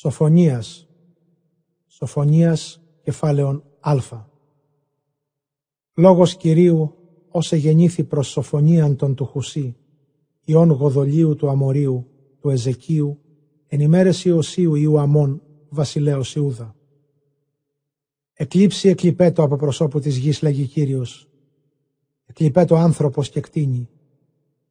Σοφωνίας Σοφωνίας κεφάλαιον Α Λόγος Κυρίου όσε γεννήθη προς σοφωνίαν των του Χουσί ιών Γοδολίου του Αμορίου του Εζεκίου εν ημέρες Ιωσίου Ιού Αμών βασιλέως Ιούδα. Εκλείψει εκλειπέτο από προσώπου της γης λέγει Κύριος. Εκλειπέτο άνθρωπος και κτίνη.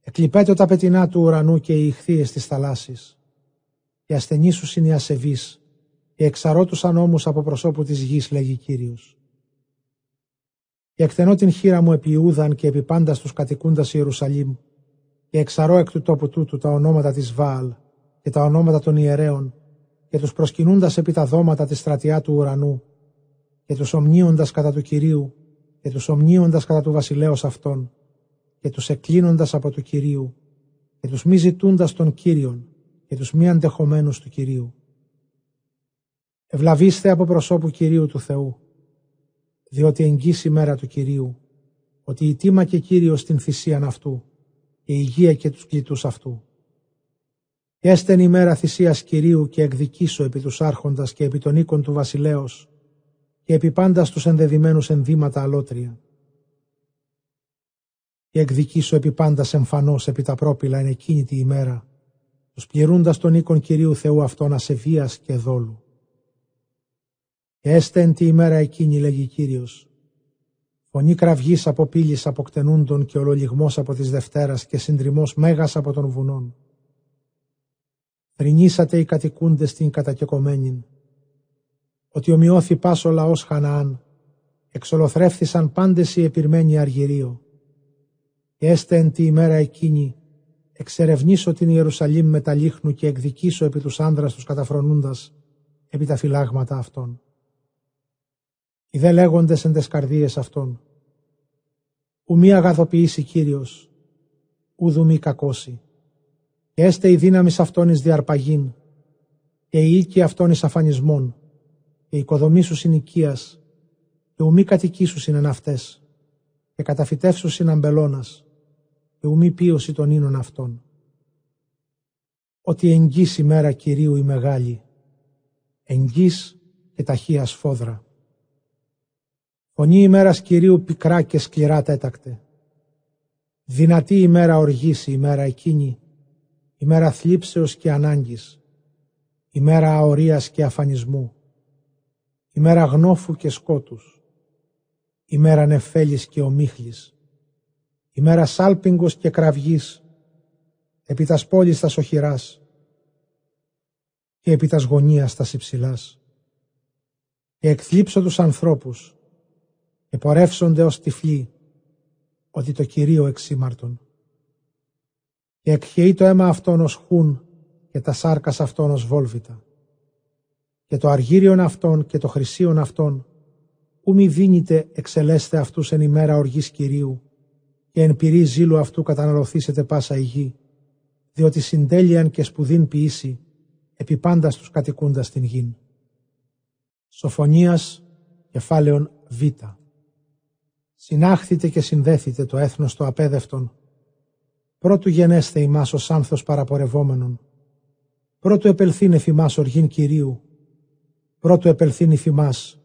Εκλειπέτο τα πετεινά του ουρανού και οι ηχθείες της θαλάσσης και ασθενή σου είναι οι ασεβείς, και εξαρώ τους ανώμους από προσώπου της γης, λέγει Κύριος. Και εκτενώ την χείρα μου επί Ιούδαν και επί πάντα στους κατοικούντας Ιερουσαλήμ, και εξαρώ εκ του τόπου τούτου τα ονόματα της Βάαλ και τα ονόματα των ιερέων, και τους προσκυνούντας επί τα δώματα της στρατιά του ουρανού, και τους ομνίοντας κατά του Κυρίου, και τους ομνίοντας κατά του βασιλέως αυτών, και τους εκκλίνοντας από του Κυρίου, και τους μη ζητούντας των Κύριων, και τους μη αντεχομένους του Κυρίου. Ευλαβήστε από προσώπου Κυρίου του Θεού, διότι εγγύσει η μέρα του Κυρίου, ότι η τίμα και Κύριος στην θυσίαν αυτού και η υγεία και τους κλητούς αυτού. Και έστεν η μέρα θυσίας Κυρίου και εκδικήσω επί τους άρχοντας και επί των οίκων του βασιλέως και επί πάντας τους ενδεδειμένους ενδύματα αλότρια. Και εκδικήσω επί πάντας εμφανώς επί τα πρόπυλα εν εκείνη τη ημέρα τους πληρούντας τον οίκον Κυρίου Θεού αυτόν ασεβίας και δόλου. Και έστεν τη ημέρα εκείνη, λέγει Κύριος, φωνή κραυγής από πύλης αποκτενούντων και ολολιγμός από της Δευτέρας και συντριμός μέγας από των βουνών. Θρυνήσατε οι κατοικούντες στην κατακεκομένην, ότι ομοιώθη πάσο λαός Χαναάν, εξολοθρεύθησαν πάντες οι επιρμένοι αργυρίο. Και έστε εν τη ημέρα εκείνη, εξερευνήσω την Ιερουσαλήμ με τα λίχνου και εκδικήσω επί τους άνδρας τους καταφρονούντας επί τα φυλάγματα αυτών. Οι δε λέγοντες εν τες καρδίες αυτών. Ου μη αγαθοποιήσει Κύριος, ουδου μη κακώσει. Και έστε η δύναμη αυτών εις διαρπαγήν, και η οίκη αυτών εις αφανισμών, και η οικοδομή σου συνοικίας, και ου μη κατοικήσου εν αυτές, και καταφυτεύσου συναμπελώνας, και ουμή πίωση των ίνων αυτών. Ότι εγγύς η μέρα Κυρίου η μεγάλη, εγγύς και ταχεία σφόδρα. Φωνή ημέρας Κυρίου πικρά και σκληρά τέτακτε. Δυνατή ημέρα οργής η ημέρα εκείνη, ημέρα θλίψεως και ανάγκης, ημέρα αορίας και αφανισμού, ημέρα γνώφου και σκότους, ημέρα νεφέλης και ομίχλης, ημέρα σάλπιγγος και κραυγής, επί τας πόλης τας οχυράς και επί τας γωνίας τας υψηλάς. Και εκθλίψω τους ανθρώπους και πορεύσονται ως τυφλοί, ότι το Κυρίο εξήμαρτον. Και εκχαιεί το αίμα αυτόν ως χούν και τα σάρκας αυτόν ως βόλβητα. Και το αργύριον αυτόν και το χρυσίον αυτόν, ου μη δίνετε εξελέστε αυτούς εν ημέρα οργής Κυρίου, και εν πυρή ζήλου αυτού καταναλωθήσετε πάσα η γη, διότι συντέλειαν και σπουδήν ποιήσει, επί πάντας στους κατοικούντας την γην. Σοφωνίας, κεφάλαιον Β. Συνάχθητε και συνδέθητε το έθνος το απέδευτον. Πρώτου γενέστε ημάς ως άνθος παραπορευόμενον. Πρώτου επελθύνε θυμάς οργήν Κυρίου. Πρώτου επελθύνει θυμάς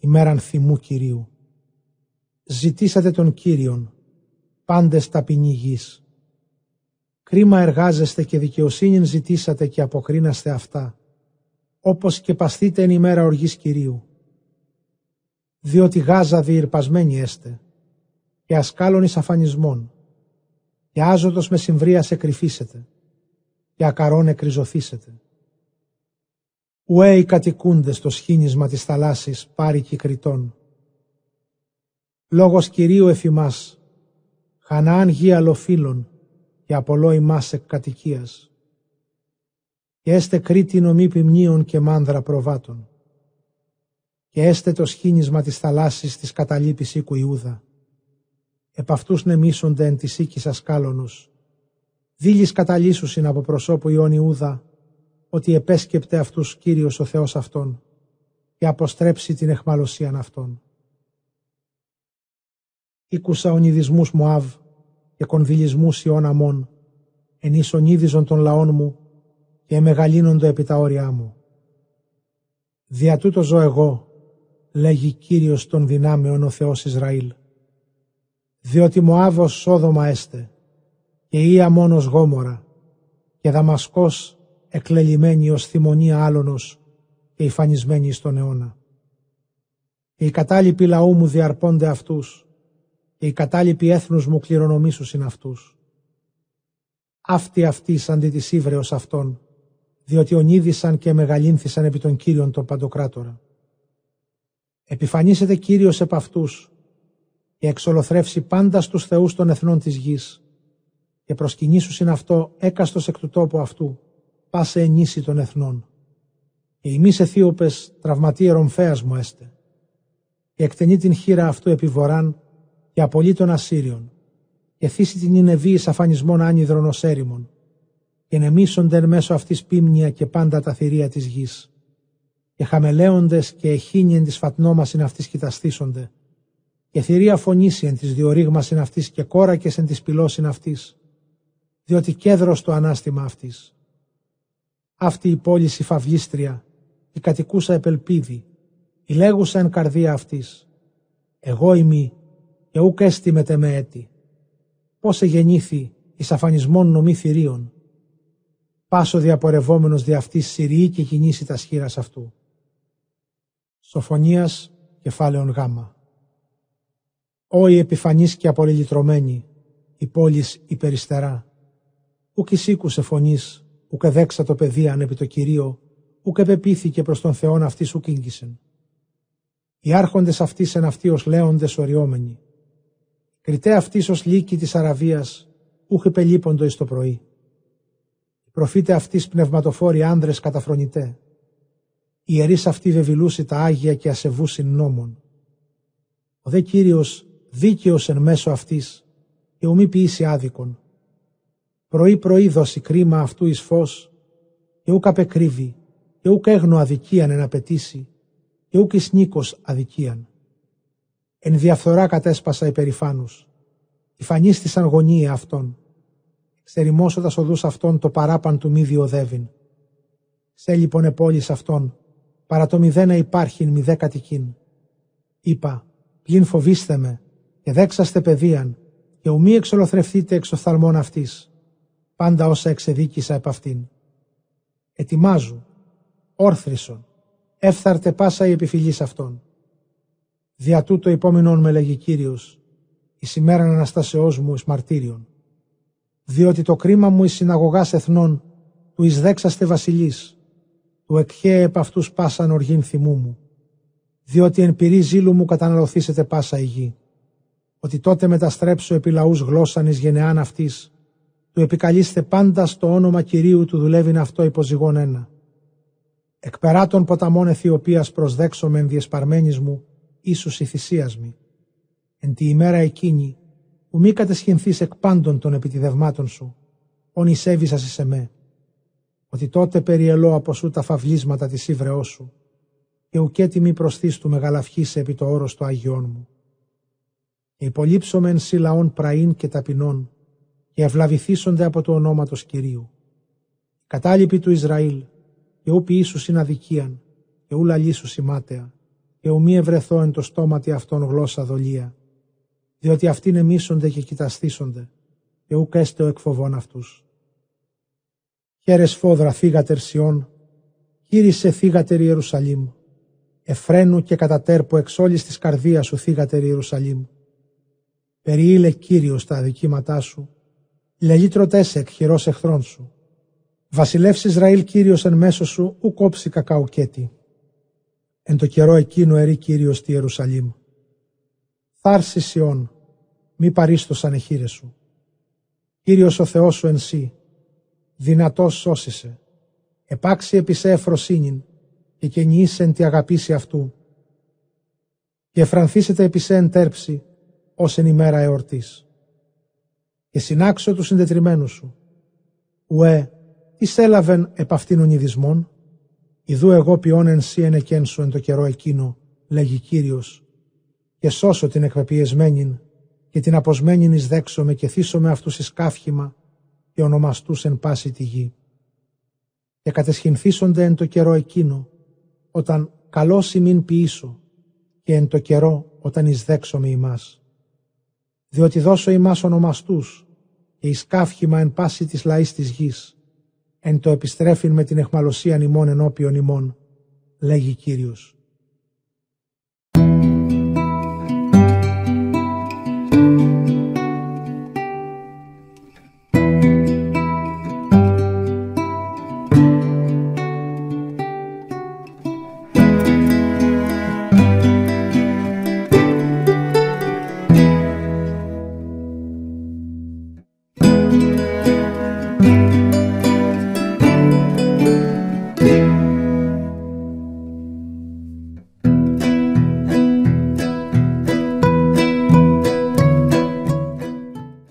ημέραν θυμού Κυρίου. Ζητήσατε τον Κύριον, πάντες ταπεινή γης. Κρίμα εργάζεστε και δικαιοσύνη ζητήσατε και αποκρίναστε αυτά, όπως και παστείτε εν ημέρα οργής Κυρίου. Διότι γάζα διηρπασμένη έστε, και ασκάλων εις αφανισμών, και άζωτος με συμβρίας σε κρυφίσετε, και ακαρών εκριζωθήσετε. Ουέ οι κατοικούντες στο σχήνισμα της θαλάσσης πάρει κυκριτών. Λόγος Κυρίου εφημάς, Χαναάν γη αλοφύλων και απολώ ημάς εκ κατοικίας. Και έστε Κρήτη νομή ποιμνίων και μάνδρα προβάτων. Και έστε το σχήνισμα της θαλάσσης της καταλήπης οίκου Ιούδα. Επ' αυτούς νεμίσονται εν της οίκης ασκάλωνος. Δίλης καταλύσουσιν από προσώπου Ιών Ιούδα, ότι επέσκεπτε αυτούς Κύριος ο Θεός αυτών και αποστρέψει την εχμαλωσίαν αυτών. Ήκουσα ονειδισμούς Μωάβ και κονδυλισμούς Ιών αμών, εν ονίδιζον των λαών μου και εμεγαλύνοντο επί τα όρια μου. Δια τούτο ζω εγώ, λέγει Κύριος των δυνάμεων ο Θεός Ισραήλ. Διότι Μωάβος σόδομα έστε, και Ία μόνος γόμορα, και Δαμασκός εκλελειμμένη ως θυμονία άλωνος και υφανισμένη στον αιώνα. Και οι κατάλοιποι λαού μου διαρπώνται αυτούς, και οι κατάλοιποι έθνους μου κληρονομήσουσιν αυτούς. Αυτοί αυτοί αντί της ύβρεως αυτών, διότι ονίδησαν και μεγαλύνθησαν επί των Κύριων τον Παντοκράτορα. Επιφανίσετε Κύριος επ' αυτούς και εξολοθρεύσει πάντα στους θεούς των εθνών της γης και προσκυνήσουσιν αυτό έκαστος εκ του τόπου αυτού, πάσε ενίση των εθνών. Και ημείς αιθίωπες τραυματίε ρομφέας μου έστε. Και εκτενεί την χείρα αυτού επιβοράν και απολύει των Ασσύριων και θύσει την Ινεβή εις αφανισμών άνυδρων ως έρημον και νεμίσονται εν μέσω αυτής πίμνια και πάντα τα θηρία της γης και χαμελέοντες και εχίνιεν της φατνόμασιν αυτής κοιταστήσονται και θηρία φωνήσιεν της διορίγμασιν αυτής και κόρακες εν της πυλώσιν αυτής διότι κέντρο το ανάστημα αυτής. Αυτή η πόλη η φαυλίστρια, η κατοικούσα επελπίδη, η λέγουσα εν καρδία αυτής. Εγώ ημί και ούκ έστιμεται με έτη. Πώς εγεννήθη εις αφανισμών νομή θηρίων. Πάσο διαπορευόμενος δι' αυτής Συριή και κινήσει τα σχήρας αυτού. Σοφωνίας κεφάλαιον γάμα. Όι επιφανής και απολυλητρωμένη, η πόλης υπεριστερά. Ούκ εισήκουσε φωνής, ούκ εδέξα το παιδί αν επί το Κυρίο, ούκ επεπίθηκε προς τον Θεόν αυτής ουκ ίγκυσεν. Οι άρχοντες αυτής εν αυτοί ως λέοντες οριόμενοι. Κριτέ αυτής ως λύκη της Αραβίας, ούχ επελείποντο εις το πρωί. Προφήτε αυτής πνευματοφόροι άνδρες καταφρονητέ. Οι ιερείς αυτοί βεβηλούσι τα Άγια και ασεβούσιν νόμων. Ο δε Κύριος δίκαιος εν μέσω αυτής και ουμή ποιήσει άδικον. Πρωί πρωί δώσει κρίμα αυτού εις φως και ούκ απεκρύβει και ούκ έγνο αδικίαν εν απαιτήσει και ούκ εις νίκος αδικίαν. Εν διαφθορά κατέσπασα υπερηφάνους. Υφανίστησαν γωνία αυτών. Εξερημώσοντας οδούς αυτών το παράπαν του μη διοδεύειν. Σε λοιπόν επόλης αυτών, παρά το μηδένα υπάρχειν μηδέ κατοικήν. Είπα, πλην φοβήστε με, και δέξαστε παιδείαν, και ουμή εξολοθρευτείτε εξ οφθαλμών αυτής. Πάντα όσα εξεδίκησα επ' αυτήν. Ετοιμάζου, όρθρισον, έφθαρτε πάσα η επιφυλής αυτών. Δια τούτο υπόμεινον με λέγει Κύριος, εις ημέραν Αναστάσεώς μου εις μαρτύριον. Διότι το κρίμα μου εις συναγωγάς εθνών, του εις δέξαστε βασιλείς, του εκχέ επ' αυτούς πάσαν οργήν θυμού μου. Διότι εν πυρή ζήλου μου καταναλωθήσετε πάσα η γη. Ότι τότε μεταστρέψω επί λαούς γλώσσαν εις γενεάν αυτής, του επικαλείστε πάντα στο όνομα Κυρίου του δουλεύειν αυτό υποζυγών ένα. Εκπερά των ποταμών Αιθιοπίας προσδέξομεν διεσπαρμένης μου, ίσως η θυσίας μη. Εν τη ημέρα εκείνη, που μη κατεσχυνθείς εκ πάντων των επιτιδευμάτων σου, ον εισέβησας εις εμέ. Ότι τότε περιελώ από σου τα φαυλίσματα της ύβρεώς σου, και ουκέτι μη προσθείς του μεγαλαυχήσε επί το όρος του Αγιών μου. Και υπολείψομεν σύ λαών πραήν και ταπεινών, και ευλαβηθήσονται από το ονόματος Κυρίου. Κατάλοιποι του Ισραήλ, και ου ποιήσου συναδικίαν, και ου λαλήσου σημάτεα, και ου μη ευρεθώ εν το στόματι αυτών γλώσσα δολία, διότι αυτοί νεμίσονται και κοιταστήσονται, και ου κέστε ο εκφοβών αυτούς. Χέρες φόδρα θύγατερ Σιών, κύρισε θύγατερ Ιερουσαλήμ, εφραίνου και κατατέρπου εξ όλης της καρδίας σου θύγατερ Ιερουσαλήμ. Περιήλε Κύριος τα αδικήματά σου, λελίτρωτές εκ χειρός εχθρών σου. Βασιλεύς Ισραήλ Κύριος εν μέσω σου, ου κόψει κακαουκέτη. Εν το καιρό εκείνο ερεί Κύριος στη Ιερουσαλήμ. Θάρση Σιών, μη παρίστοσαν εχείρε σου. Κύριος ο Θεός σου εν σύ, δυνατός σώσισε. Επάξει επί σε εφροσύνην και κενιείς εν τη αγαπήση αυτού. Και εφρανθήσετε επί σε εν τέρψη, ως εν ημέρα εορτής και συνάξω τους συντετριμένους σου. Ουέ, εις έλαβεν επ' αυτήν ονειδισμόν, Ιδού εγώ ποιόν εν σύ εν εν το καιρό εκείνο, λέγει κύριος, και σώσω την εκπεπιεσμένην και την αποσμένην εισδέξομαι και θύσομαι αυτούς εις κάφημα και ονομαστούς εν πάση τη γη. Και κατεσχυνθήσονται εν το καιρό εκείνο, όταν καλός ημίν ποιήσω και εν το καιρό όταν εις δέξομαι ημάς. Διότι δώσω ημάς ονομαστούς και εις κάφημα εν πάση της λαής της γης εν το επιστρέφειν με την εχμαλωσίαν ημών ενώπιον ημών, λέγει Κύριος.